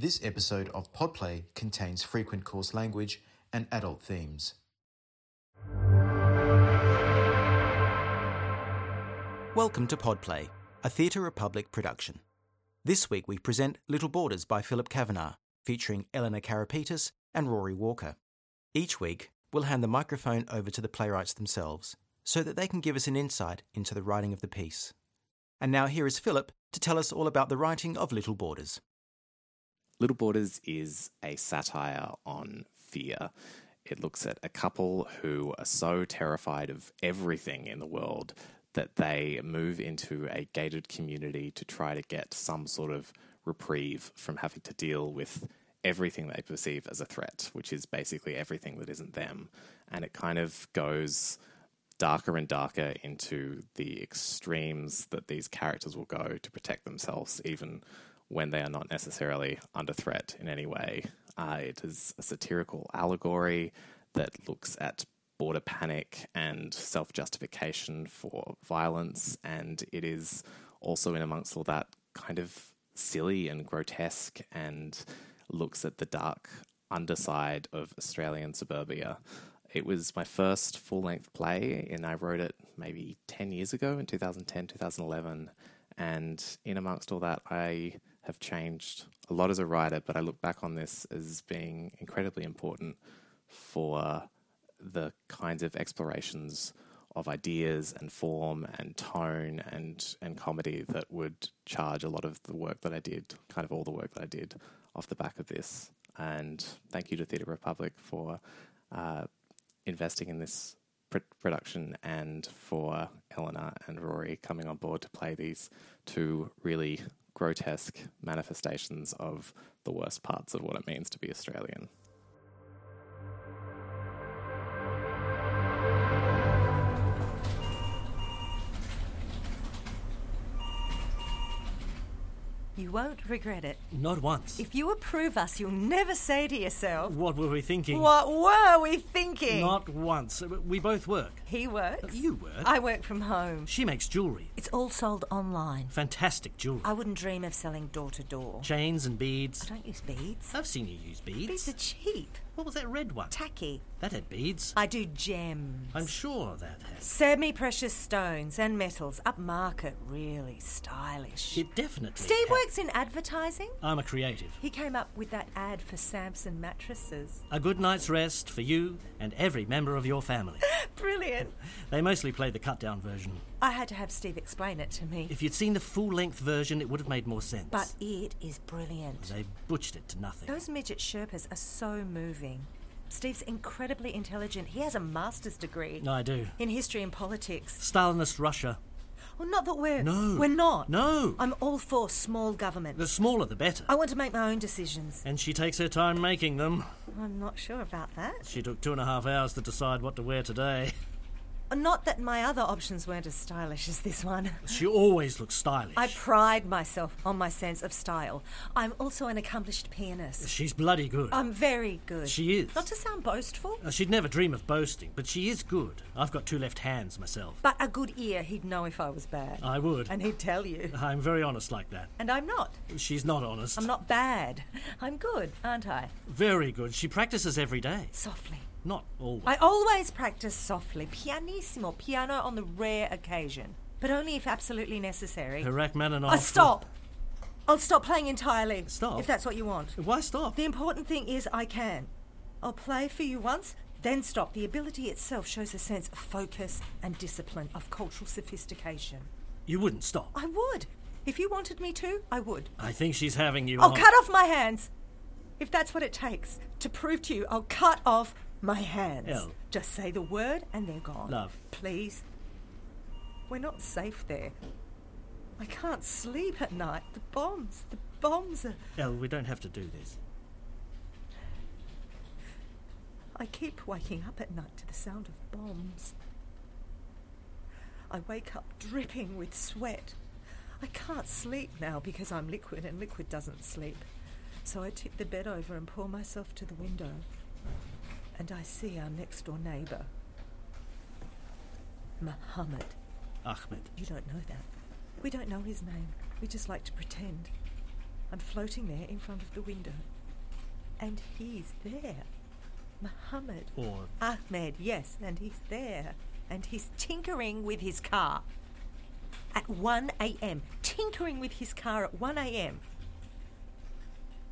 This episode of Podplay contains frequent coarse language and adult themes. Welcome to Podplay, a Theatre Republic production. This week we present Little Borders by Phillip Kavanagh, featuring Elena Carapetis and Rory Walker. Each week, we'll hand the microphone over to the playwrights themselves so that they can give us an insight into the writing of the piece. And now here is Phillip to tell us all about the writing of Little Borders. Little Borders is a satire on fear. It looks at a couple who are so terrified of everything in the world that they move into a gated community to try to get some sort of reprieve from having to deal with everything they perceive as a threat, which is basically everything that isn't them. And it kind of goes darker and darker into the extremes that these characters will go to protect themselves, even when they are not necessarily under threat in any way. Uh, it is a satirical allegory that looks at border panic and self justification for violence, and it is also in amongst all that kind of silly and grotesque and looks at the dark underside of Australian suburbia. It was my first full length play, and I wrote it maybe 10 years ago in 2010, 2011. And in amongst all that, I have changed a lot as a writer, but I look back on this as being incredibly important for the kinds of explorations of ideas and form and tone and and comedy that would charge a lot of the work that I did, kind of all the work that I did off the back of this. And thank you to Theatre Republic for uh, investing in this pr- production and for Elena and Rory coming on board to play these two really grotesque manifestations of the worst parts of what it means to be Australian. Won't regret it. Not once. If you approve us, you'll never say to yourself, What were we thinking? What were we thinking? Not once. Uh, we both work. He works. Uh, you work. I work from home. She makes jewellery. It's all sold online. Fantastic jewellery. I wouldn't dream of selling door to door. Chains and beads. I don't use beads. I've seen you use beads. Beads are cheap. What was that red one? Tacky. That had beads. I do gems. I'm sure that had. Semi precious stones and metals. Upmarket, really stylish. It definitely. Steve had. works in advertising. I'm a creative. He came up with that ad for Samson mattresses. A good night's rest for you and every member of your family. Brilliant. they mostly play the cut down version. I had to have Steve explain it to me. If you'd seen the full length version, it would have made more sense. But it is brilliant. they butchered it to nothing. Those midget Sherpas are so moving. Steve's incredibly intelligent. He has a master's degree No, I do. in history and politics. Stalinist Russia. Well, not that we're. No. We're not. No. I'm all for small government. The smaller the better. I want to make my own decisions. And she takes her time making them. I'm not sure about that. She took two and a half hours to decide what to wear today. Not that my other options weren't as stylish as this one. She always looks stylish. I pride myself on my sense of style. I'm also an accomplished pianist. She's bloody good. I'm very good. She is. Not to sound boastful, Uh, She'd never dream of boasting, but she is good. I've got two left hands myself. but a good ear, he'd know if I was bad. I would. And he'd tell you. I'm very honest like that. And I'm not. She's not honest. I'm not bad. I'm good, aren't I? Very good. She practices every day. Softly. Not always. I always practice softly, pianissimo, piano on the rare occasion, but only if absolutely necessary. Rachmaninoff. I stop. I'll stop playing entirely. Stop? If that's what you want. Why stop? The important thing is I can. I'll play for you once, then stop. The ability itself shows a sense of focus and discipline, of cultural sophistication. You wouldn't stop. I would. If you wanted me to, I would. I think she's having you I'll on. cut off my hands. If that's what it takes to prove to you, I'll cut off my hands. Just say the word and they're gone. Love. Please. We're not safe there. I can't sleep at night. The bombs, the bombs are. Elle, we don't have to do this. I keep waking up at night to the sound of bombs. I wake up dripping with sweat. I can't sleep now because I'm liquid and liquid doesn't sleep. So I tip the bed over and pull myself to the window. And I see our next door neighbour, Muhammad. Ahmed. You don't know that. We don't know his name. We just like to pretend. I'm floating there in front of the window. And he's there. Mohammed. Or Ahmed, yes, and he's there. And he's tinkering with his car. At 1 a.m. Tinkering with his car at 1 a.m.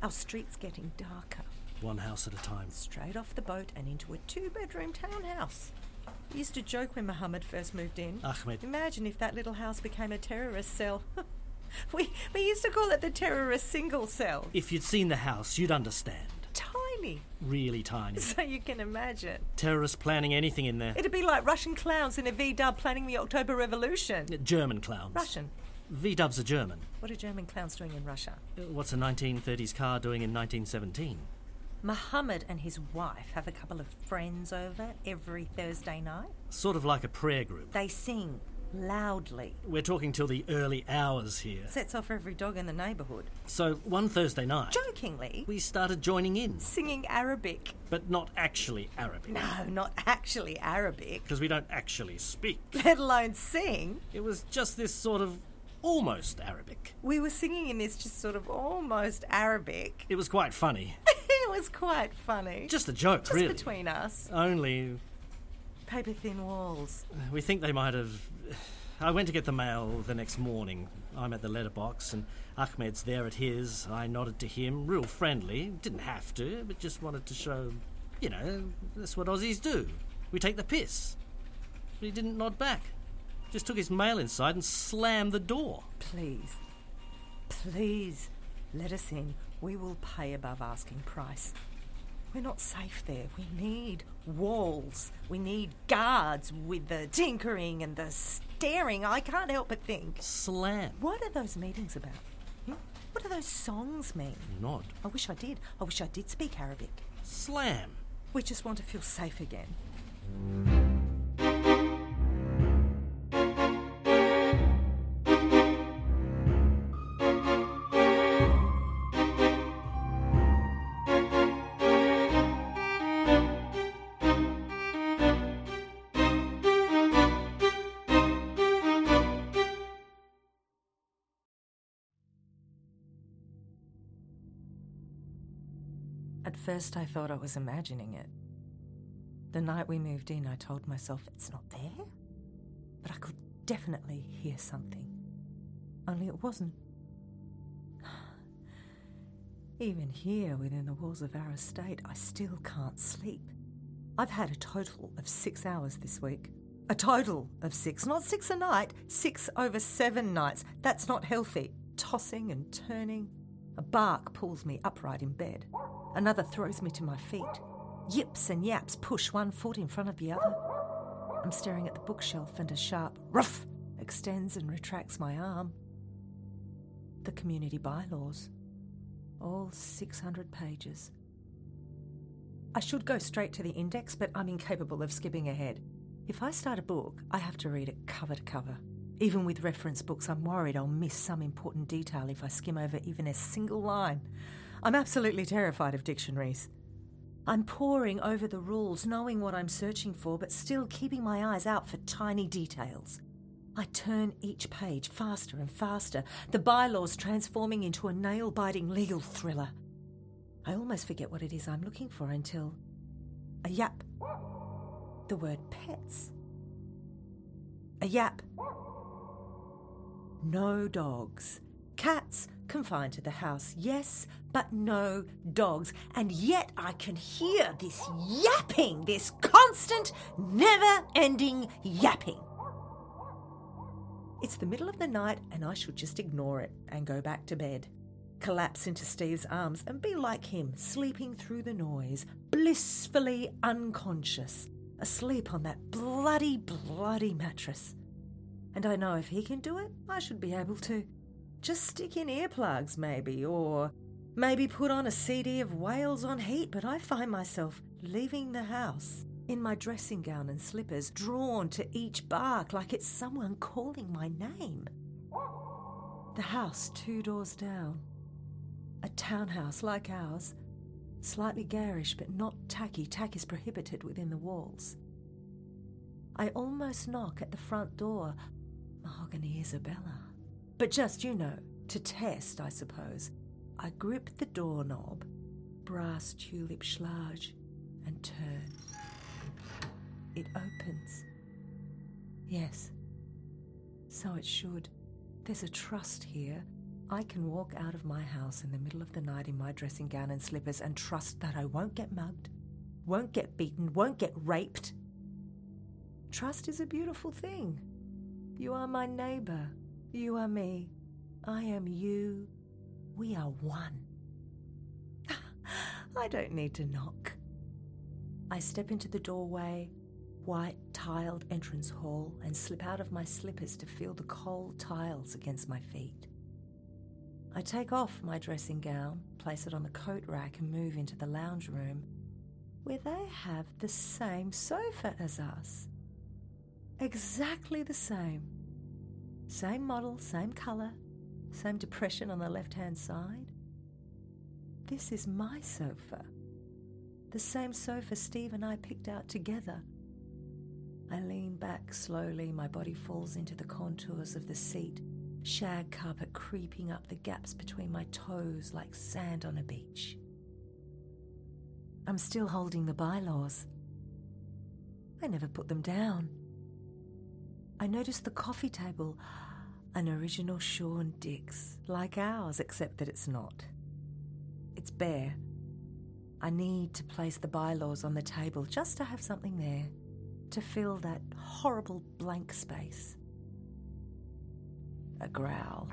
Our street's getting darker. One house at a time. Straight off the boat and into a two bedroom townhouse. We used to joke when Mohammed first moved in. Ahmed. Imagine if that little house became a terrorist cell. we, we used to call it the terrorist single cell. If you'd seen the house, you'd understand. Tiny. Really tiny. So you can imagine. Terrorists planning anything in there. It'd be like Russian clowns in a V dub planning the October Revolution. German clowns. Russian. V Dubs are German. What are German clowns doing in Russia? Uh, what's a 1930s car doing in 1917? Mohammed and his wife have a couple of friends over every Thursday night. Sort of like a prayer group. They sing loudly. We're talking till the early hours here. Sets off every dog in the neighbourhood. So one Thursday night, Jokingly, we started joining in, singing Arabic. but not actually Arabic. No, not actually Arabic, Because we don't actually speak. let alone sing. It was just this sort of almost Arabic. We were singing in this just sort of almost Arabic. It was quite funny. it was quite funny. Just a joke, Just really. between us. Only Paper thin walls. we think they might have. I went to get the mail the next morning. I'm at the letterbox and Ahmed's there at his. I nodded to him, real friendly. Didn't have to, but just wanted to show, you know, that's what Aussies do. We take the piss. But he didn't nod back. Just took his mail inside and slammed the door. Please, please let us in. We will pay above asking price. We're not safe there. We need walls. We need guards with the tinkering and the staring. I can't help but think. Slam. What are those meetings about? Hmm? What do those songs mean? Not. I wish I did. I wish I did speak Arabic. Slam. We just want to feel safe again. At first, I thought I was imagining it. The night we moved in, I told myself it's not there, but I could definitely hear something. Only it wasn't. Even here, within the walls of our estate, I still can't sleep. I've had a total of six hours this week. A total of six, not six a night, six over seven nights. That's not healthy. Tossing and turning. A bark pulls me upright in bed. Another throws me to my feet. Yips and yaps push one foot in front of the other. I'm staring at the bookshelf and a sharp ruff extends and retracts my arm. The community bylaws. All 600 pages. I should go straight to the index, but I'm incapable of skipping ahead. If I start a book, I have to read it cover to cover. Even with reference books, I'm worried I'll miss some important detail if I skim over even a single line. I'm absolutely terrified of dictionaries. I'm poring over the rules, knowing what I'm searching for, but still keeping my eyes out for tiny details. I turn each page faster and faster, the bylaws transforming into a nail biting legal thriller. I almost forget what it is I'm looking for until. A yap. The word pets. A yap. No dogs. Cats confined to the house, yes, but no dogs. And yet I can hear this yapping, this constant, never ending yapping. It's the middle of the night, and I should just ignore it and go back to bed. Collapse into Steve's arms and be like him, sleeping through the noise, blissfully unconscious, asleep on that bloody, bloody mattress. And I know if he can do it, I should be able to. Just stick in earplugs, maybe, or maybe put on a CD of Whales on Heat, but I find myself leaving the house in my dressing gown and slippers, drawn to each bark like it's someone calling my name. The house two doors down. A townhouse like ours, slightly garish but not tacky. Tack is prohibited within the walls. I almost knock at the front door. Mahogany Isabella. But just, you know, to test, I suppose. I grip the doorknob, brass tulip schlage, and turn. It opens. Yes, so it should. There's a trust here. I can walk out of my house in the middle of the night in my dressing gown and slippers and trust that I won't get mugged, won't get beaten, won't get raped. Trust is a beautiful thing. You are my neighbour. You are me. I am you. We are one. I don't need to knock. I step into the doorway, white tiled entrance hall, and slip out of my slippers to feel the cold tiles against my feet. I take off my dressing gown, place it on the coat rack, and move into the lounge room, where they have the same sofa as us. Exactly the same. Same model, same colour, same depression on the left hand side. This is my sofa. The same sofa Steve and I picked out together. I lean back slowly, my body falls into the contours of the seat, shag carpet creeping up the gaps between my toes like sand on a beach. I'm still holding the bylaws. I never put them down. I noticed the coffee table, an original Sean Dix, like ours, except that it's not. It's bare. I need to place the bylaws on the table just to have something there to fill that horrible blank space. A growl.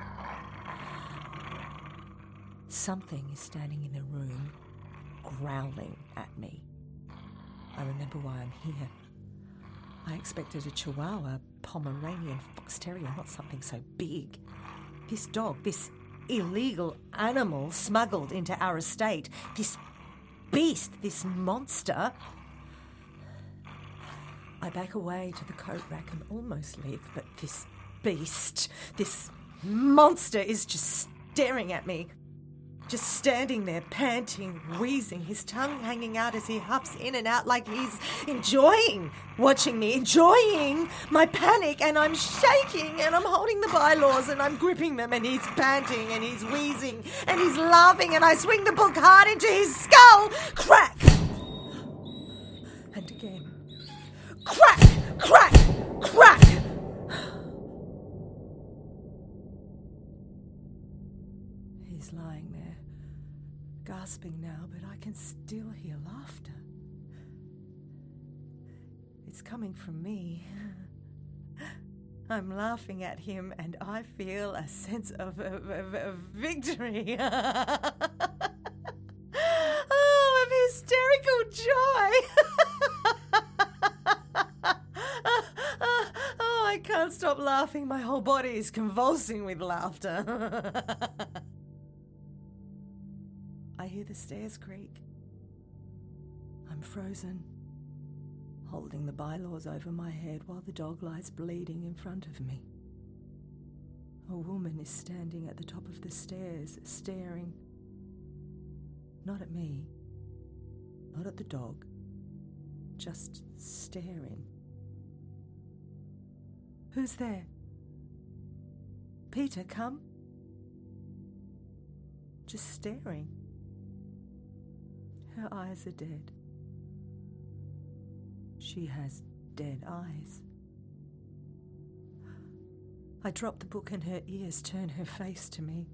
Something is standing in the room, growling at me. I remember why I'm here. I expected a Chihuahua, Pomeranian, Fox Terrier, not something so big. This dog, this illegal animal smuggled into our estate, this beast, this monster. I back away to the coat rack and almost leave, but this beast, this monster is just staring at me. Just standing there, panting, wheezing, his tongue hanging out as he huffs in and out like he's enjoying watching me, enjoying my panic, and I'm shaking and I'm holding the bylaws and I'm gripping them, and he's panting and he's wheezing and he's laughing, and I swing the book hard into his skull. Crack! And again. Crack! Crack! Crack! He's lying there, gasping now, but I can still hear laughter. It's coming from me. I'm laughing at him, and I feel a sense of, of, of, of victory. oh, of hysterical joy. oh, I can't stop laughing. My whole body is convulsing with laughter. Hear the stairs creak. I'm frozen, holding the bylaws over my head while the dog lies bleeding in front of me. A woman is standing at the top of the stairs, staring. Not at me, not at the dog, just staring. Who's there? Peter, come. Just staring. Her eyes are dead. She has dead eyes. I drop the book and her ears turn her face to me.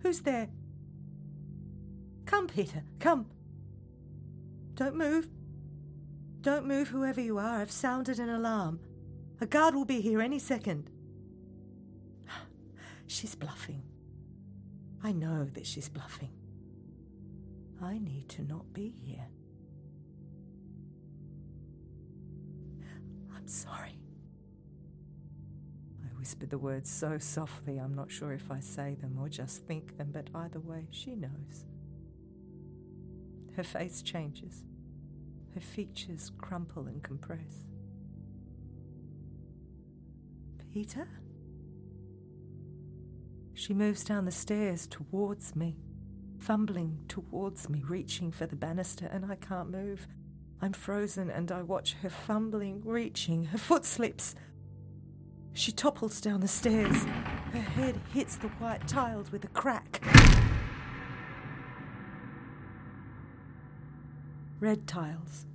Who's there? Come, Peter, come. Don't move. Don't move, whoever you are. I've sounded an alarm. A guard will be here any second. She's bluffing. I know that she's bluffing. I need to not be here. I'm sorry. I whispered the words so softly I'm not sure if I say them or just think them, but either way, she knows. Her face changes. Her features crumple and compress. Peter? She moves down the stairs towards me, fumbling towards me, reaching for the banister, and I can't move. I'm frozen and I watch her fumbling, reaching. Her foot slips. She topples down the stairs. Her head hits the white tiles with a crack. Red tiles.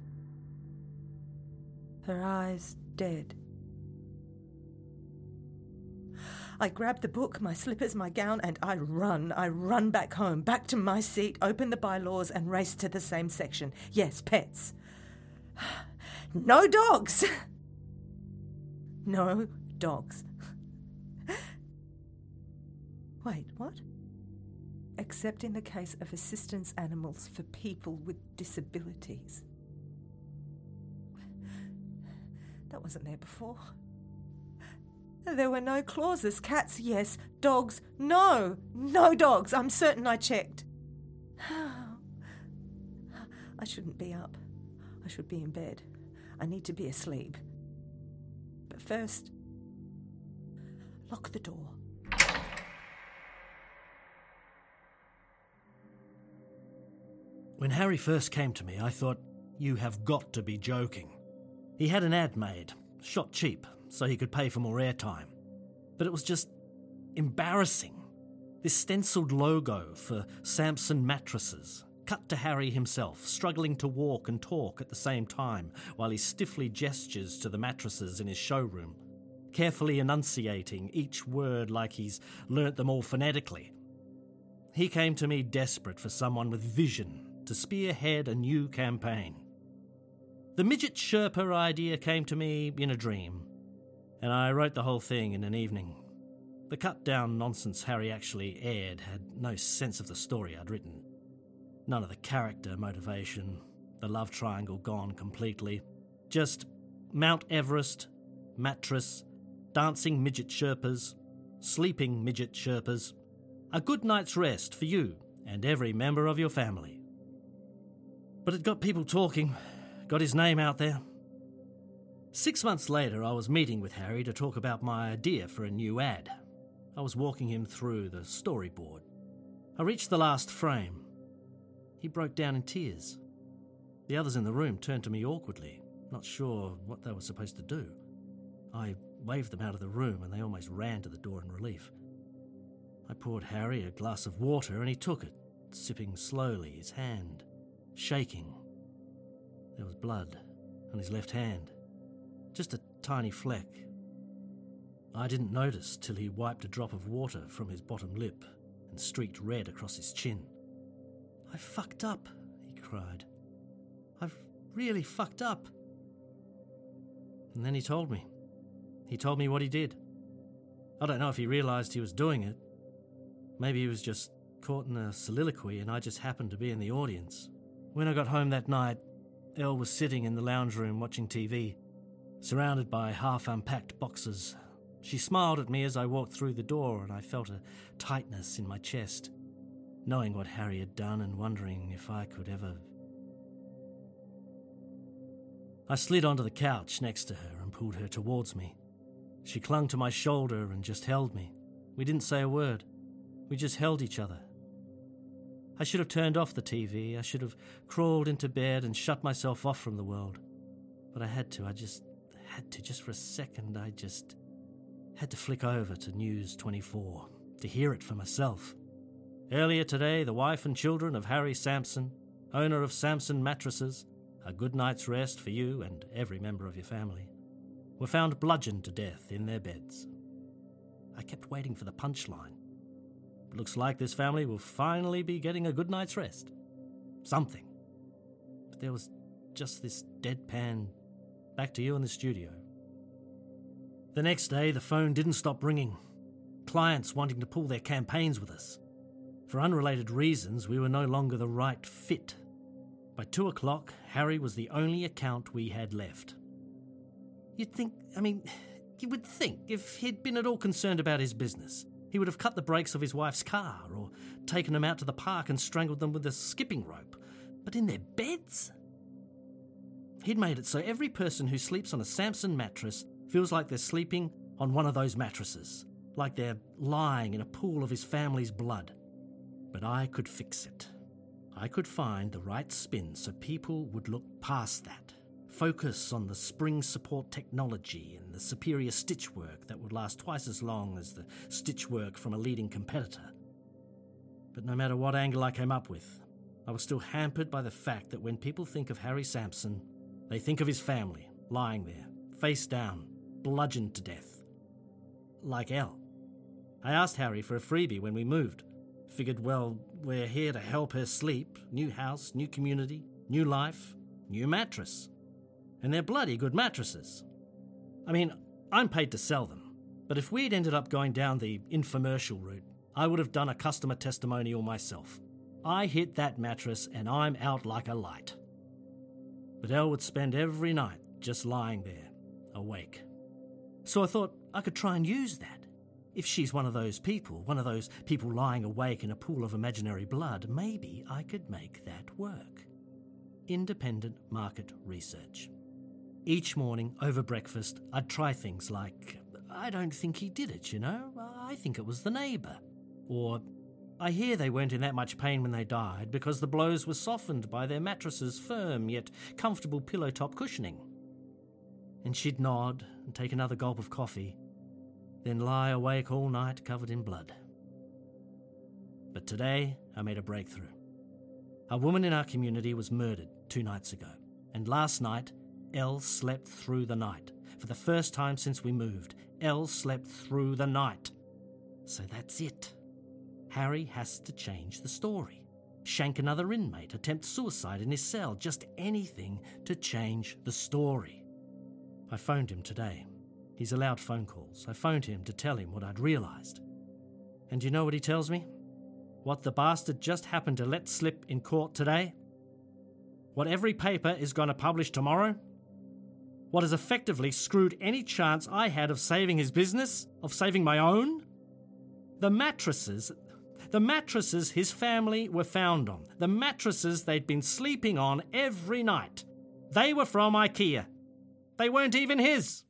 Her eyes dead. I grab the book, my slippers, my gown, and I run. I run back home, back to my seat, open the bylaws, and race to the same section. Yes, pets. No dogs! No dogs. Wait, what? Except in the case of assistance animals for people with disabilities. That wasn't there before. There were no clauses. Cats, yes. Dogs, no. No dogs. I'm certain I checked. I shouldn't be up. I should be in bed. I need to be asleep. But first, lock the door. When Harry first came to me, I thought, you have got to be joking. He had an ad made, shot cheap, so he could pay for more airtime. But it was just embarrassing. This stenciled logo for Samson mattresses, cut to Harry himself, struggling to walk and talk at the same time while he stiffly gestures to the mattresses in his showroom, carefully enunciating each word like he's learnt them all phonetically. He came to me desperate for someone with vision to spearhead a new campaign. The midget Sherpa idea came to me in a dream, and I wrote the whole thing in an evening. The cut down nonsense Harry actually aired had no sense of the story I'd written. None of the character motivation, the love triangle gone completely. Just Mount Everest, mattress, dancing midget Sherpas, sleeping midget Sherpas, a good night's rest for you and every member of your family. But it got people talking, got his name out there. Six months later, I was meeting with Harry to talk about my idea for a new ad. I was walking him through the storyboard. I reached the last frame. He broke down in tears. The others in the room turned to me awkwardly, not sure what they were supposed to do. I waved them out of the room and they almost ran to the door in relief. I poured Harry a glass of water and he took it, sipping slowly, his hand shaking. There was blood on his left hand, just a tiny fleck. I didn't notice till he wiped a drop of water from his bottom lip and streaked red across his chin. I fucked up, he cried. I've really fucked up. And then he told me. He told me what he did. I don't know if he realized he was doing it. Maybe he was just caught in a soliloquy and I just happened to be in the audience. When I got home that night, Elle was sitting in the lounge room watching TV, surrounded by half unpacked boxes. She smiled at me as I walked through the door, and I felt a tightness in my chest, knowing what Harry had done and wondering if I could ever. I slid onto the couch next to her and pulled her towards me. She clung to my shoulder and just held me. We didn't say a word. We just held each other. I should have turned off the TV. I should have crawled into bed and shut myself off from the world. But I had to. I just had to. Just for a second, I just had to flick over to News 24 to hear it for myself. Earlier today, the wife and children of Harry Sampson, owner of Sampson Mattresses, a good night's rest for you and every member of your family, were found bludgeoned to death in their beds. I kept waiting for the punchline. Looks like this family will finally be getting a good night's rest. Something. But there was just this deadpan back to you in the studio. The next day, the phone didn't stop ringing. Clients wanting to pull their campaigns with us. For unrelated reasons, we were no longer the right fit. By two o'clock, Harry was the only account we had left. You'd think, I mean, you would think if he'd been at all concerned about his business, he would have cut the brakes of his wife's car or taken them out to the park and strangled them with a skipping rope. But in their beds? He'd made it so every person who sleeps on a Samson mattress feels like they're sleeping on one of those mattresses, like they're lying in a pool of his family's blood. But I could fix it. I could find the right spin so people would look past that Focus on the spring support technology and the superior stitch work that would last twice as long as the stitch work from a leading competitor. But no matter what angle I came up with, I was still hampered by the fact that when people think of Harry Sampson, they think of his family lying there, face down, bludgeoned to death. Like Elle. I asked Harry for a freebie when we moved. Figured, well, we're here to help her sleep. New house, new community, new life, new mattress. And they're bloody good mattresses. I mean, I'm paid to sell them. But if we'd ended up going down the infomercial route, I would have done a customer testimonial myself. I hit that mattress and I'm out like a light. But Elle would spend every night just lying there, awake. So I thought I could try and use that. If she's one of those people, one of those people lying awake in a pool of imaginary blood, maybe I could make that work. Independent market research. Each morning, over breakfast, I'd try things like, I don't think he did it, you know, I think it was the neighbour. Or, I hear they weren't in that much pain when they died because the blows were softened by their mattress's firm yet comfortable pillow top cushioning. And she'd nod and take another gulp of coffee, then lie awake all night covered in blood. But today, I made a breakthrough. A woman in our community was murdered two nights ago, and last night, Elle slept through the night. For the first time since we moved, Elle slept through the night. So that's it. Harry has to change the story. Shank another inmate, attempt suicide in his cell, just anything to change the story. I phoned him today. He's allowed phone calls. I phoned him to tell him what I'd realised. And you know what he tells me? What the bastard just happened to let slip in court today? What every paper is going to publish tomorrow? What has effectively screwed any chance I had of saving his business, of saving my own? The mattresses, the mattresses his family were found on, the mattresses they'd been sleeping on every night, they were from IKEA. They weren't even his.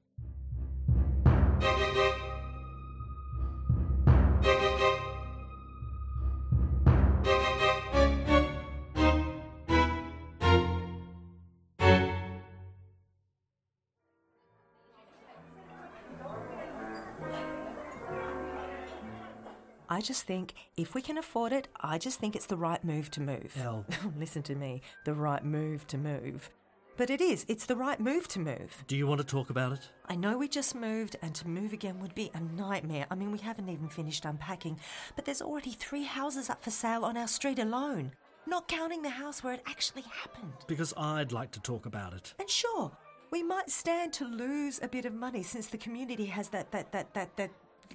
I just think if we can afford it, I just think it's the right move to move. Elle. Listen to me, the right move to move. But it is, it's the right move to move. Do you want to talk about it? I know we just moved, and to move again would be a nightmare. I mean, we haven't even finished unpacking, but there's already three houses up for sale on our street alone, not counting the house where it actually happened. Because I'd like to talk about it. And sure, we might stand to lose a bit of money since the community has that that that that that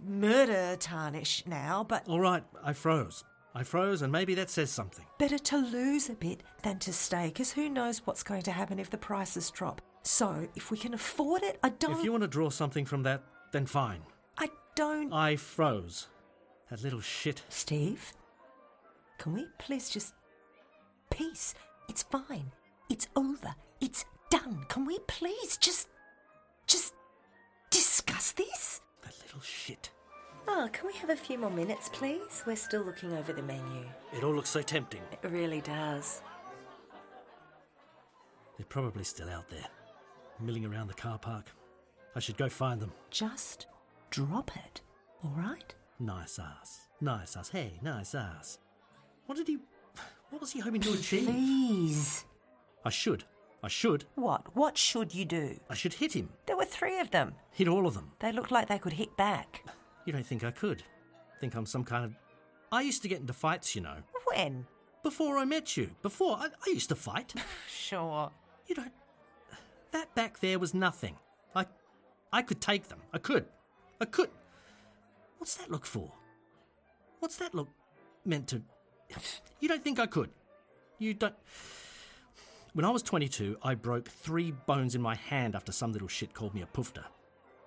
murder tarnish now, but All right, I froze. I froze, and maybe that says something. better to lose a bit than to stay, because who knows what's going to happen if the prices drop. So, if we can afford it, I don't. If you want to draw something from that, then fine. I don't. I froze. That little shit. Steve, can we please just. Peace. It's fine. It's over. It's done. Can we please just. just. discuss this? That little shit. Oh, can we have a few more minutes, please? We're still looking over the menu. It all looks so tempting. It really does. They're probably still out there, milling around the car park. I should go find them. Just drop it, all right? Nice ass. Nice ass. Hey, nice ass. What did he. What was he hoping to achieve? Please. I should. I should. What? What should you do? I should hit him. There were three of them. Hit all of them. They looked like they could hit back. You don't think I could? Think I'm some kind of. I used to get into fights, you know. When? Before I met you. Before, I, I used to fight. Sure. You don't. That back there was nothing. I. I could take them. I could. I could. What's that look for? What's that look meant to. You don't think I could? You don't. When I was 22, I broke three bones in my hand after some little shit called me a poofter.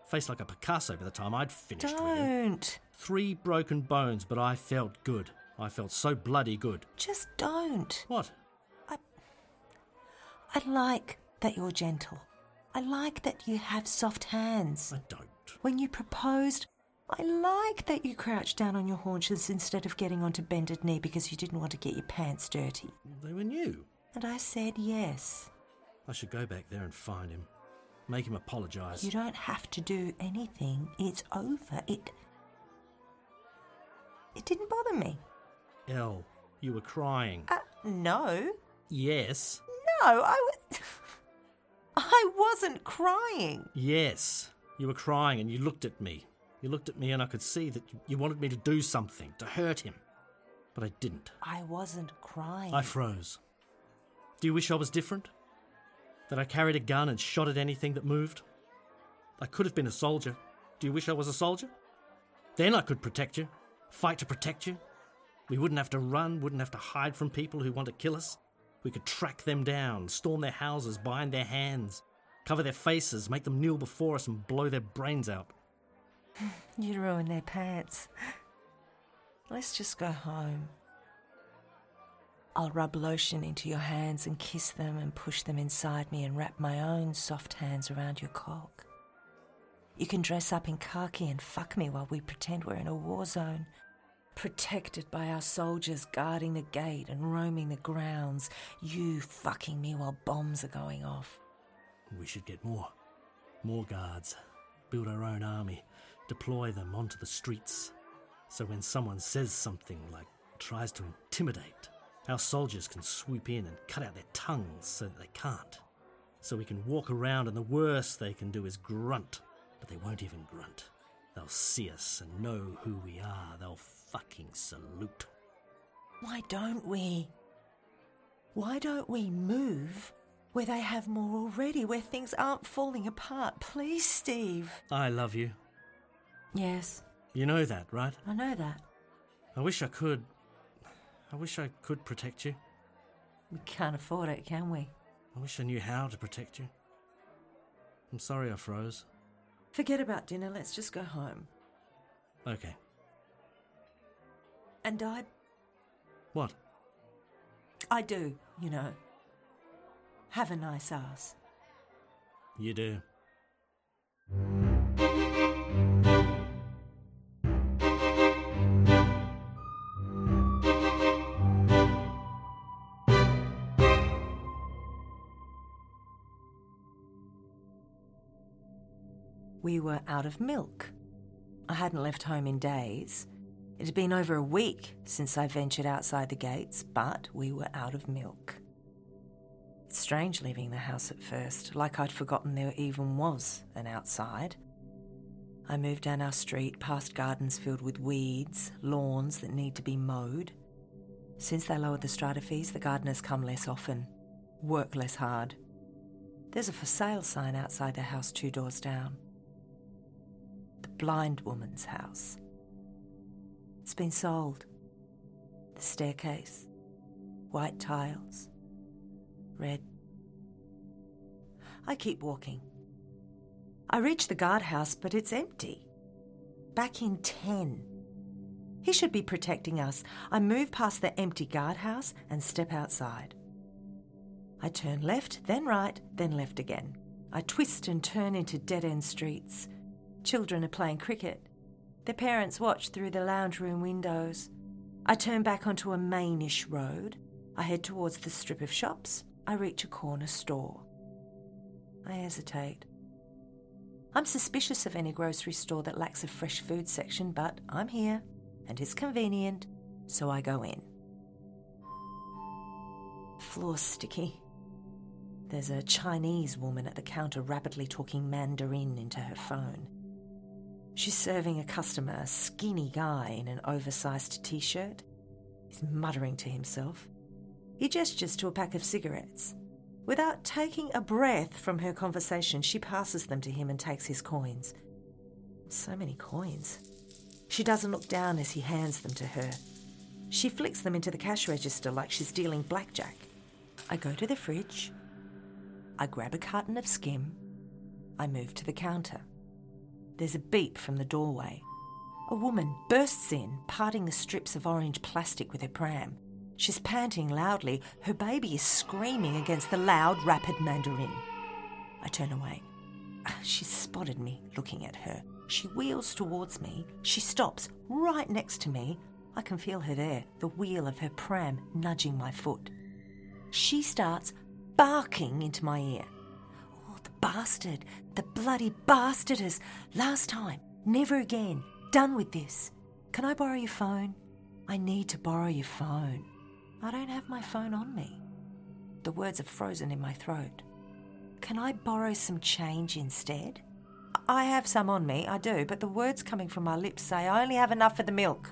Faced like a Picasso by the time I'd finished. Don't. Three broken bones, but I felt good. I felt so bloody good. Just don't. What? I. I like that you're gentle. I like that you have soft hands. I don't. When you proposed, I like that you crouched down on your haunches instead of getting onto bended knee because you didn't want to get your pants dirty. They were new. And I said yes. I should go back there and find him. Make him apologise. You don't have to do anything. It's over. It. It didn't bother me. Elle, you were crying. Uh, no. Yes. No, I was. I wasn't crying. Yes. You were crying and you looked at me. You looked at me and I could see that you wanted me to do something, to hurt him. But I didn't. I wasn't crying. I froze. Do you wish I was different? That I carried a gun and shot at anything that moved? I could have been a soldier. Do you wish I was a soldier? Then I could protect you, fight to protect you. We wouldn't have to run, wouldn't have to hide from people who want to kill us. We could track them down, storm their houses, bind their hands, cover their faces, make them kneel before us, and blow their brains out. You ruined their pants. Let's just go home. I'll rub lotion into your hands and kiss them and push them inside me and wrap my own soft hands around your cock. You can dress up in khaki and fuck me while we pretend we're in a war zone. Protected by our soldiers guarding the gate and roaming the grounds, you fucking me while bombs are going off. We should get more. More guards. Build our own army. Deploy them onto the streets. So when someone says something like tries to intimidate, our soldiers can swoop in and cut out their tongues so that they can't. So we can walk around and the worst they can do is grunt, but they won't even grunt. They'll see us and know who we are. They'll fucking salute. Why don't we? Why don't we move where they have more already, where things aren't falling apart? Please, Steve. I love you. Yes, You know that, right? I know that. I wish I could. I wish I could protect you. We can't afford it, can we? I wish I knew how to protect you. I'm sorry I froze. Forget about dinner, let's just go home. Okay. And I. What? I do, you know. Have a nice ass. You do. Were out of milk. I hadn't left home in days. It had been over a week since I ventured outside the gates, but we were out of milk. It's strange leaving the house at first, like I'd forgotten there even was an outside. I moved down our street past gardens filled with weeds, lawns that need to be mowed. Since they lowered the strata fees, the gardeners come less often, work less hard. There's a for sale sign outside the house two doors down. Blind woman's house. It's been sold. The staircase, white tiles, red. I keep walking. I reach the guardhouse, but it's empty. Back in 10. He should be protecting us. I move past the empty guardhouse and step outside. I turn left, then right, then left again. I twist and turn into dead end streets. Children are playing cricket. Their parents watch through the lounge room windows. I turn back onto a mainish road. I head towards the strip of shops. I reach a corner store. I hesitate. I'm suspicious of any grocery store that lacks a fresh food section, but I'm here and it's convenient, so I go in. Floor sticky. There's a Chinese woman at the counter rapidly talking Mandarin into her phone. She's serving a customer, a skinny guy in an oversized t shirt. He's muttering to himself. He gestures to a pack of cigarettes. Without taking a breath from her conversation, she passes them to him and takes his coins. So many coins. She doesn't look down as he hands them to her. She flicks them into the cash register like she's dealing blackjack. I go to the fridge. I grab a carton of skim. I move to the counter. There's a beep from the doorway. A woman bursts in, parting the strips of orange plastic with her pram. She's panting loudly. Her baby is screaming against the loud, rapid Mandarin. I turn away. Ah, She's spotted me looking at her. She wheels towards me. She stops right next to me. I can feel her there, the wheel of her pram nudging my foot. She starts barking into my ear. Bastard, the bloody bastard has. Last time, never again. Done with this. Can I borrow your phone? I need to borrow your phone. I don't have my phone on me. The words are frozen in my throat. Can I borrow some change instead? I have some on me, I do, but the words coming from my lips say I only have enough for the milk.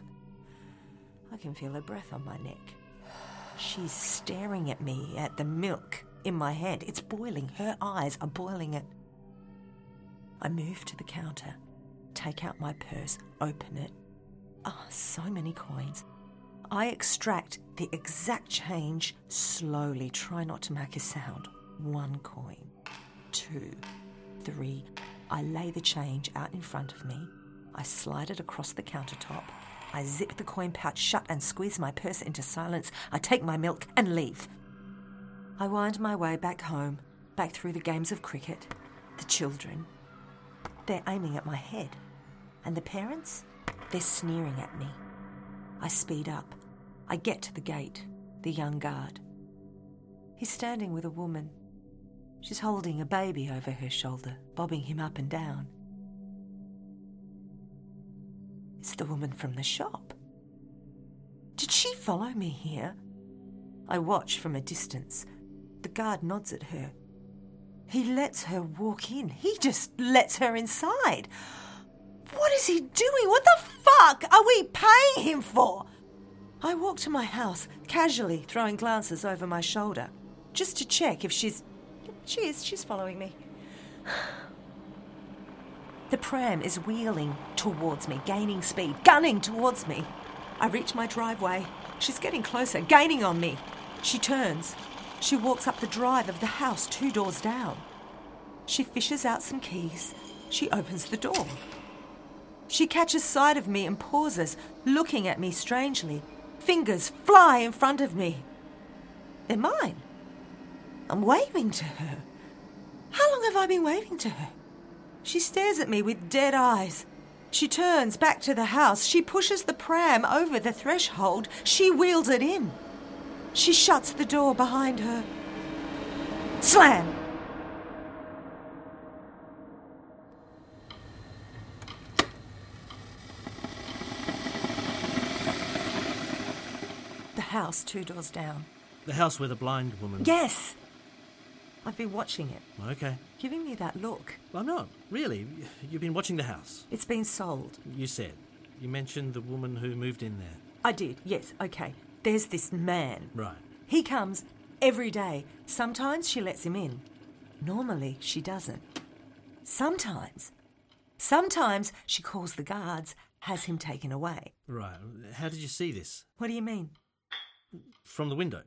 I can feel her breath on my neck. She's staring at me, at the milk in my hand. It's boiling. Her eyes are boiling it. I move to the counter, take out my purse, open it. Ah, so many coins. I extract the exact change slowly, try not to make a sound. One coin, two, three. I lay the change out in front of me. I slide it across the countertop. I zip the coin pouch shut and squeeze my purse into silence. I take my milk and leave. I wind my way back home, back through the games of cricket, the children. They're aiming at my head. And the parents? They're sneering at me. I speed up. I get to the gate, the young guard. He's standing with a woman. She's holding a baby over her shoulder, bobbing him up and down. It's the woman from the shop. Did she follow me here? I watch from a distance. The guard nods at her. He lets her walk in. He just lets her inside. What is he doing? What the fuck are we paying him for? I walk to my house, casually throwing glances over my shoulder, just to check if she's. She is, she's following me. The pram is wheeling towards me, gaining speed, gunning towards me. I reach my driveway. She's getting closer, gaining on me. She turns. She walks up the drive of the house two doors down. She fishes out some keys. She opens the door. She catches sight of me and pauses, looking at me strangely. Fingers fly in front of me. They're mine. I'm waving to her. How long have I been waving to her? She stares at me with dead eyes. She turns back to the house. She pushes the pram over the threshold. She wheels it in. She shuts the door behind her. Slam! The house two doors down. The house with a blind woman. Yes! I've been watching it, Okay. giving me that look. I'm not. Really. You've been watching the house. It's been sold. You said. You mentioned the woman who moved in there. I did, yes, okay. There's this man. Right. He comes every day. Sometimes she lets him in. Normally, she doesn't. Sometimes. Sometimes she calls the guards, has him taken away. Right. How did you see this? What do you mean? From the window.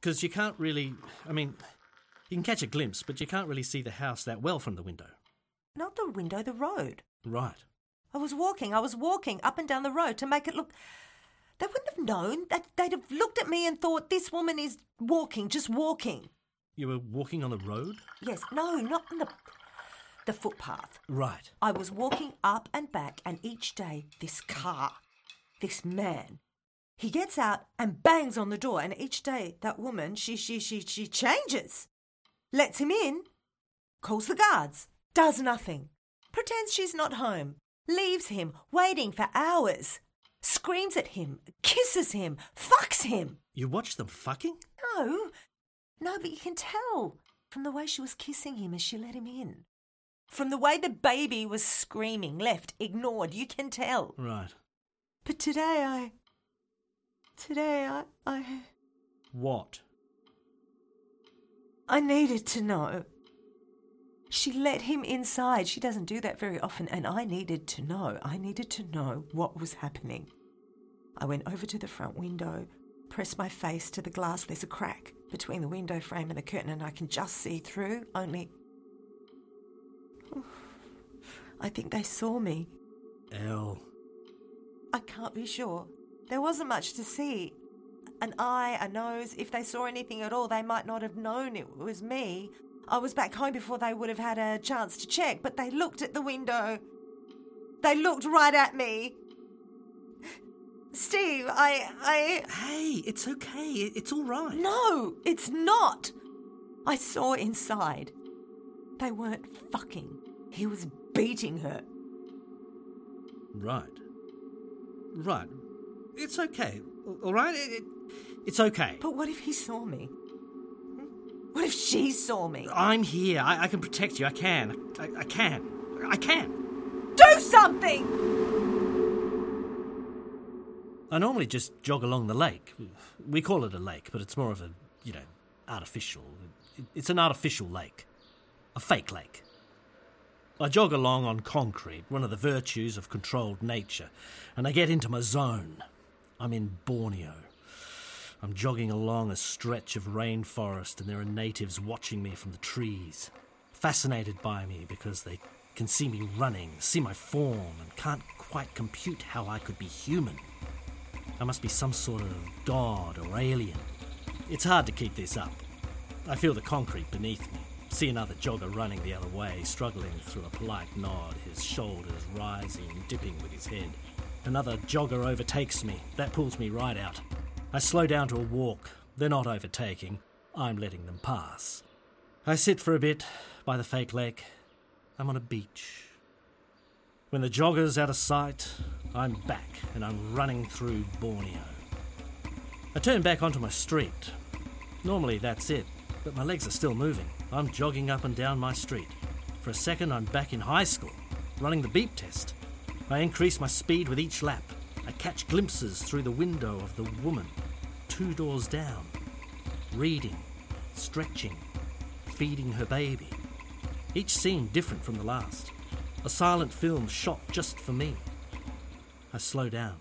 Because you can't really. I mean, you can catch a glimpse, but you can't really see the house that well from the window. Not the window, the road. Right. I was walking, I was walking up and down the road to make it look. They wouldn't have known. That They'd have looked at me and thought, this woman is walking, just walking. You were walking on the road? Yes, no, not on the, the footpath. Right. I was walking up and back, and each day, this car, this man, he gets out and bangs on the door, and each day, that woman, she, she, she, she changes. Lets him in, calls the guards, does nothing, pretends she's not home, leaves him waiting for hours, screams at him, kisses him, fucks him. You watched them fucking? No, no, but you can tell from the way she was kissing him as she let him in. From the way the baby was screaming, left, ignored, you can tell. Right. But today I. Today I. I. What? I needed to know. She let him inside. She doesn't do that very often, and I needed to know. I needed to know what was happening. I went over to the front window, pressed my face to the glass. There's a crack between the window frame and the curtain, and I can just see through, only. I think they saw me. Elle. I can't be sure. There wasn't much to see. An eye, a nose. If they saw anything at all, they might not have known it was me. I was back home before they would have had a chance to check, but they looked at the window. They looked right at me. Steve, I. I. Hey, it's okay. It's all right. No, it's not. I saw inside. They weren't fucking. He was beating her. Right. Right. It's okay. All right? It, it, it's okay. But what if he saw me? What if she saw me? I'm here. I, I can protect you. I can. I, I can. I can. Do something! I normally just jog along the lake. Hmm. We call it a lake, but it's more of a, you know, artificial. It's an artificial lake. A fake lake. I jog along on concrete, one of the virtues of controlled nature, and I get into my zone. I'm in Borneo. I'm jogging along a stretch of rainforest, and there are natives watching me from the trees, fascinated by me because they can see me running, see my form, and can't quite compute how I could be human. I must be some sort of god or alien. It's hard to keep this up. I feel the concrete beneath me. See another jogger running the other way, struggling through a polite nod, his shoulders rising, dipping with his head. Another jogger overtakes me. That pulls me right out. I slow down to a walk. They're not overtaking. I'm letting them pass. I sit for a bit by the fake lake. I'm on a beach. When the jogger's out of sight, I'm back and I'm running through Borneo. I turn back onto my street. Normally that's it, but my legs are still moving. I'm jogging up and down my street. For a second, I'm back in high school, running the beep test. I increase my speed with each lap. I catch glimpses through the window of the woman, two doors down, reading, stretching, feeding her baby. Each scene different from the last. A silent film shot just for me. I slow down.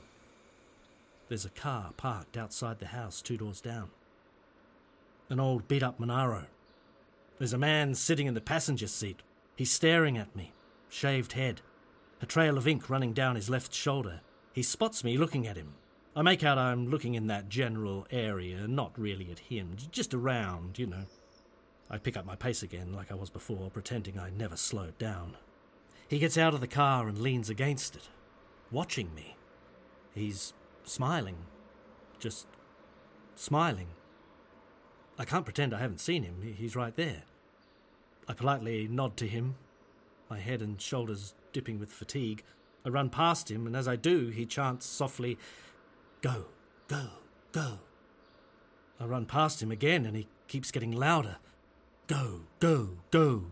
There's a car parked outside the house two doors down. An old beat up Monaro. There's a man sitting in the passenger seat. He's staring at me, shaved head, a trail of ink running down his left shoulder. He spots me looking at him. I make out I'm looking in that general area, not really at him, just around, you know. I pick up my pace again, like I was before, pretending I never slowed down. He gets out of the car and leans against it, watching me. He's smiling. Just smiling. I can't pretend I haven't seen him. He's right there. I politely nod to him, my head and shoulders dipping with fatigue. I run past him, and as I do, he chants softly, Go, go, go. I run past him again, and he keeps getting louder. Go, go, go,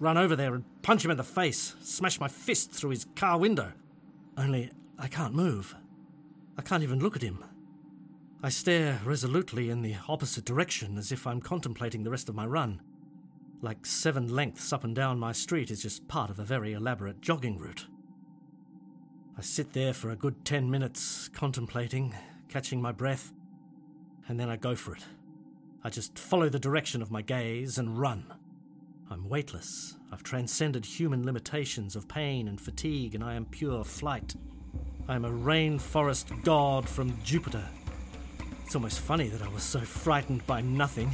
Run over there and punch him in the face, smash my fist through his car window. Only I can't move. I can't even look at him. I stare resolutely in the opposite direction as if I'm contemplating the rest of my run. Like seven lengths up and down my street is just part of a very elaborate jogging route. I sit there for a good ten minutes, contemplating, catching my breath, and then I go for it. I just follow the direction of my gaze and run. I'm weightless. I've transcended human limitations of pain and fatigue, and I am pure flight. I am a rainforest god from Jupiter it's almost funny that I was so frightened by nothing.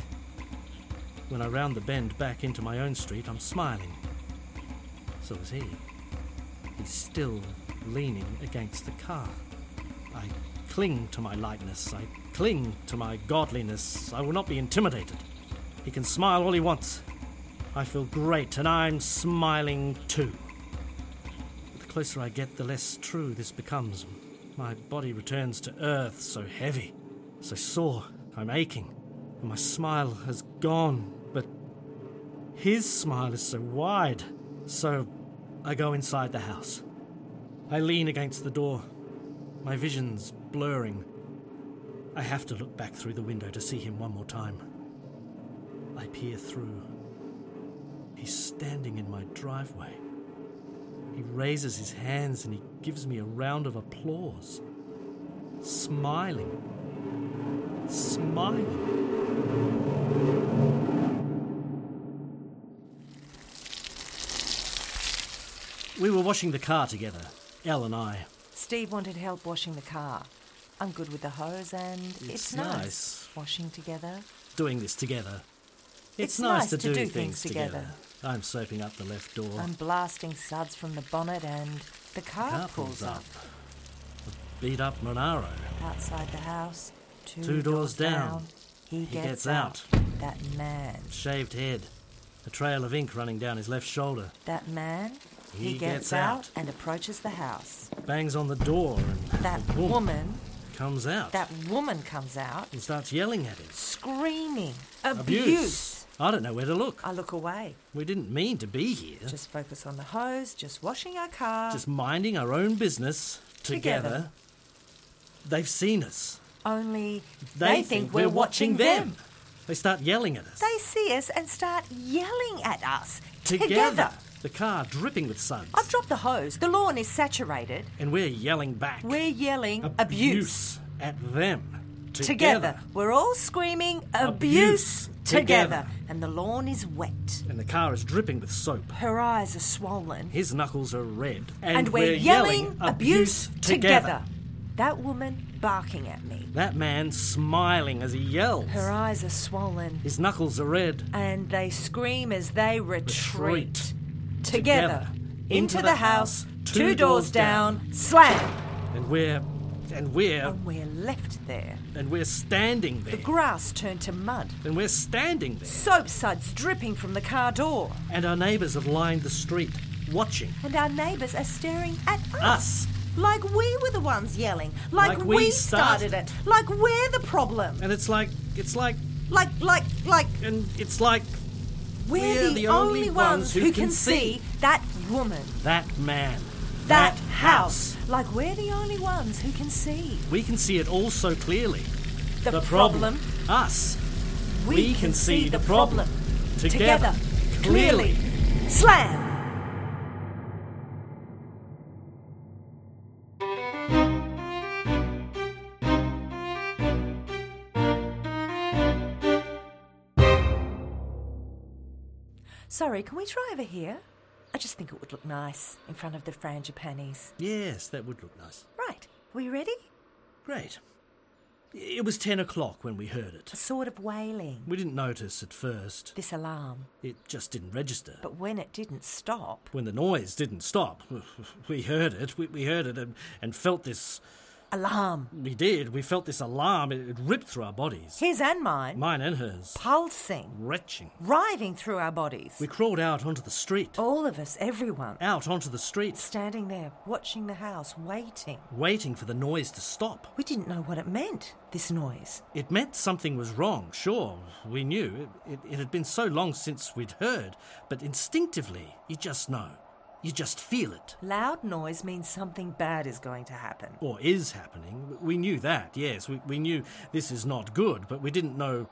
When I round the bend back into my own street, I'm smiling. So is he. He's still leaning against the car. I cling to my lightness. I cling to my godliness. I will not be intimidated. He can smile all he wants. I feel great, and I'm smiling too. But the closer I get, the less true this becomes. My body returns to earth, so heavy so sore, I'm aching, and my smile has gone, but his smile is so wide. So I go inside the house. I lean against the door, my vision's blurring. I have to look back through the window to see him one more time. I peer through. He's standing in my driveway. He raises his hands and he gives me a round of applause, smiling smiling. We were washing the car together, Elle and I. Steve wanted help washing the car. I'm good with the hose, and it's, It's nice. nice. washing together. Doing this together. It's nice to do things together. I'm soaping up the left door. I'm blasting suds from the bonnet, and the car, car pulls up. A beat up Monaro. outside the house. Two, Two doors down. He, He gets, gets out. That man. Shaved head. A trail of ink running down his left shoulder. That man. He gets, gets out. out. and approaches the house. Bangs on the door and That the woman. comes out That woman comes out, and starts yelling at him. screaming Abuse. abuse. I don't know where to look. I look away. We didn't mean to be here. Just focus on the hose. Just washing our car. Just minding our own business together. Together. They've seen us. Only they, think, we're, watching them. They start yelling at us. They see us and start yelling at us together. The car dripping with suds. I've dropped the hose. The lawn is saturated. and we're yelling back. We're yelling abuse. at them. Together. We're all screaming abuse, Abuse. together. Together. And the lawn is wet. And the car is dripping with soap. Her eyes are swollen. His knuckles are red. And, we're, yelling, abuse together. That woman barking at me. That man smiling as he yells. Her eyes are swollen. His knuckles are red. And they scream as they retreat. Retreat. Together. Together. Into the house, two doors down, slam. And we're. And we're. And we're left there. And we're standing there. The grass turned to mud. And we're standing there. Soap suds dripping from the car door. And our neighbours have lined the street, watching And our neighbours are staring at us. us. Like we were the ones yelling. Like, Like we, we started. started. it. Like we're the problem. And it's like. It's like. Like, like, like And it's like. we're, the, only, ones who can see that woman. That man. That, house. Like we're the only ones who can see. We can see it all so clearly. The, problem. Us. We, We can see the problem. Together. Clearly. Slam. Sorry, can we try over here? I just think it would look nice in front of the frangipanis. Yes, that would look nice. Right, are we ready? Great. It was 10 o'clock when we heard it. A sort of wailing. We didn't notice at first. This alarm. It just didn't register. But when it didn't stop, when the noise didn't stop, we heard it. We, we heard it and, and felt this. Alarm. We did. We felt this alarm. It, it ripped through our bodies. His and mine. Mine and hers. Pulsing. Retching. Writhing through our bodies. We crawled out onto the street. All of us, everyone. Out onto the street, Standing there, watching the house, waiting. waiting for the noise to stop. We didn't know what it meant, this noise. It meant something was wrong, sure. We knew. It, it, it had been so long since we'd heard, but instinctively, you just know. You just feel it. Loud noise means something bad is going to happen. Or is happening. We knew that, yes. We, we knew this is not good, but we didn't know.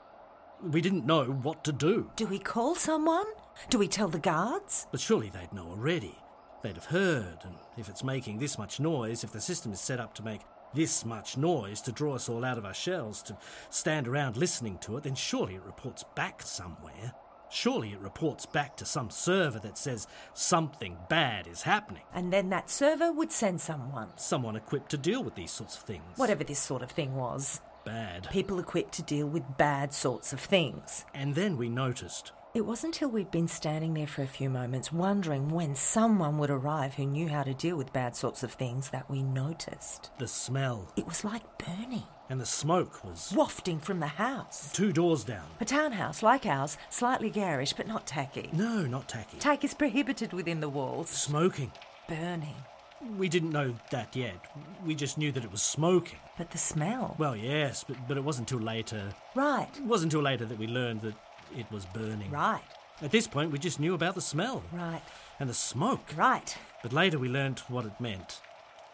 We didn't know what to do. Do we call someone? Do we tell the guards? But surely they'd know already. They'd have heard, and if it's making this much noise, if the system is set up to make this much noise to draw us all out of our shells, to stand around listening to it, then surely it reports back somewhere. Surely it reports back to some server that says something bad is happening. And then that server would send someone. Someone equipped to deal with these sorts of things. Whatever this sort of thing was. Bad. People equipped to deal with bad sorts of things. And then we noticed. It wasn't until we'd been standing there for a few moments, wondering when someone would arrive who knew how to deal with bad sorts of things, that we noticed. The smell. It was like burning, And the smoke was wafting from the house. two doors down. A townhouse like ours, slightly garish but not tacky. No, not tacky. Tack is prohibited within the walls. Smoking. Burning. We didn't know that yet. We just knew that it was smoking. But the smell. Well, yes, but, but it wasn't until later. Right. It wasn't until later that we learned that it was burning. Right. At this point, we just knew about the smell Right. and the smoke. Right. But later we learned what it meant.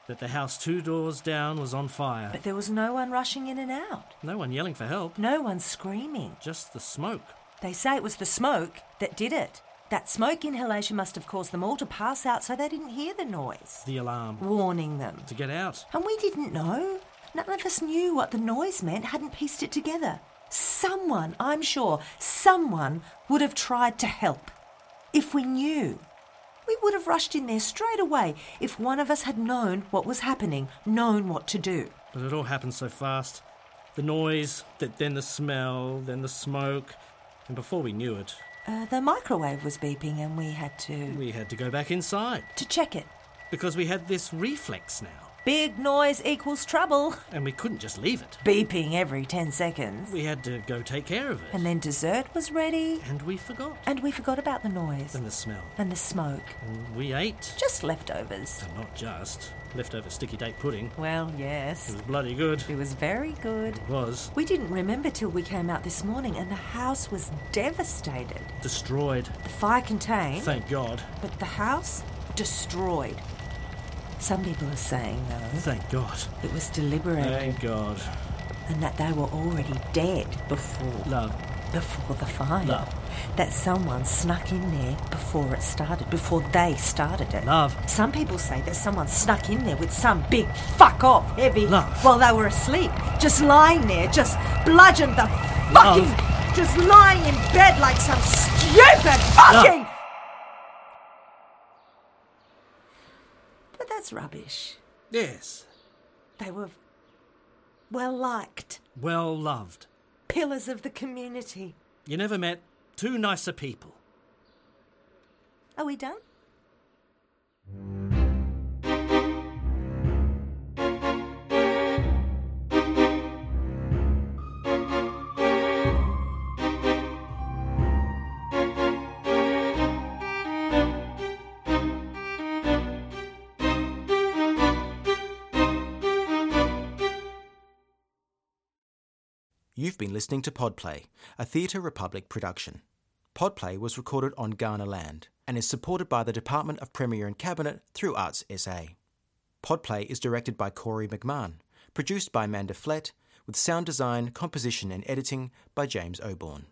That the house two doors down was on fire. But there was no one rushing in and out. No one yelling for help. No one screaming. Just the smoke. They say it was the smoke that did it. That smoke inhalation must have caused them all to pass out so they didn't hear the noise, The alarm. warning them. To get out. And we didn't know. None of us knew what the noise meant, hadn't pieced it together. Someone, I'm sure, someone would have tried to help. If we knew. We would have rushed in there straight away if one of us had known what was happening, known what to do. But it all happened so fast. The noise, th- then the smell, then the smoke, and before we knew it, Uh, the microwave was beeping and we had to. we had to go back inside to check it. because we had this reflex now, Big noise equals trouble. and we couldn't just leave it. Beeping every 10 seconds. We had to go take care of it. And then dessert was ready. And we forgot. And we forgot about the noise. And the smell. And the smoke. And we ate. Just leftovers. And not just. Leftover sticky date pudding. Well, yes. It was bloody good. It was very good. It was. We didn't remember till we came out this morning and the house was devastated. Destroyed. The fire contained, Thank God. but the house destroyed. Some people are saying, though, Thank God. it was deliberate Thank God. and that they were already dead before Love. before the fire. Love. That someone snuck in there before it started, before they started it. Love. Some people say that someone snuck in there with some big fuck off heavy Love. while they were asleep, just lying there, just bludgeoned the fucking, just lying in bed like some stupid fucking. But that's rubbish. Yes. They were well liked, Well loved. pillars of the community. You never met two nicer people. Are we done? You've been listening to Podplay, a Theatre Republic production. Podplay was recorded on Kaurna land and is supported by the Department of Premier and Cabinet through Arts SA. Podplay is directed by Corey McMahon, produced by Amanda Flett, with sound design, composition, and editing by James Oborn.